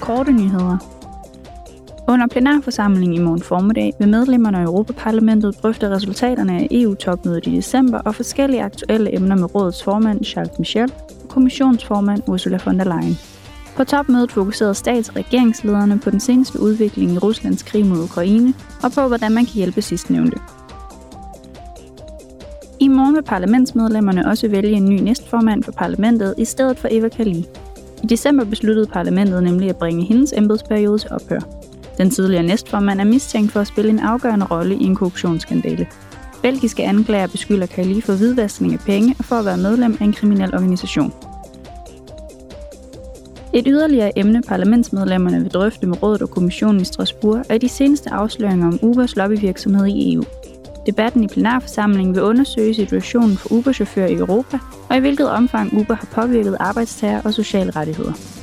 Korte nyheder. Under plenarforsamlingen i morgen formiddag vil medlemmerne af Europaparlamentet drøfte resultaterne af EU-topmødet i december og forskellige aktuelle emner med rådets formand Charles Michel og kommissionsformand Ursula von der Leyen. På topmødet fokuserede stats- og regeringslederne på den seneste udvikling i Ruslands krig mod Ukraine og på, hvordan man kan hjælpe sidstnævnte. I morgen vil parlamentsmedlemmerne også vælge en ny næstformand for parlamentet i stedet for Eva Kali. I december besluttede parlamentet nemlig at bringe hendes embedsperiode til ophør. Den tidligere næstformand er mistænkt for at spille en afgørende rolle i en korruptionsskandale. Belgiske anklager beskylder Kylie for hvidvaskning af penge og for at være medlem af en kriminel organisation. Et yderligere emne, parlamentsmedlemmerne vil drøfte med rådet og kommissionen i Strasbourg, er de seneste afsløringer om Ubers lobbyvirksomhed i EU. Debatten i plenarforsamlingen vil undersøge situationen for Uber-chauffører i Europa, og i hvilket omfang Uber har påvirket arbejdstager og sociale rettigheder.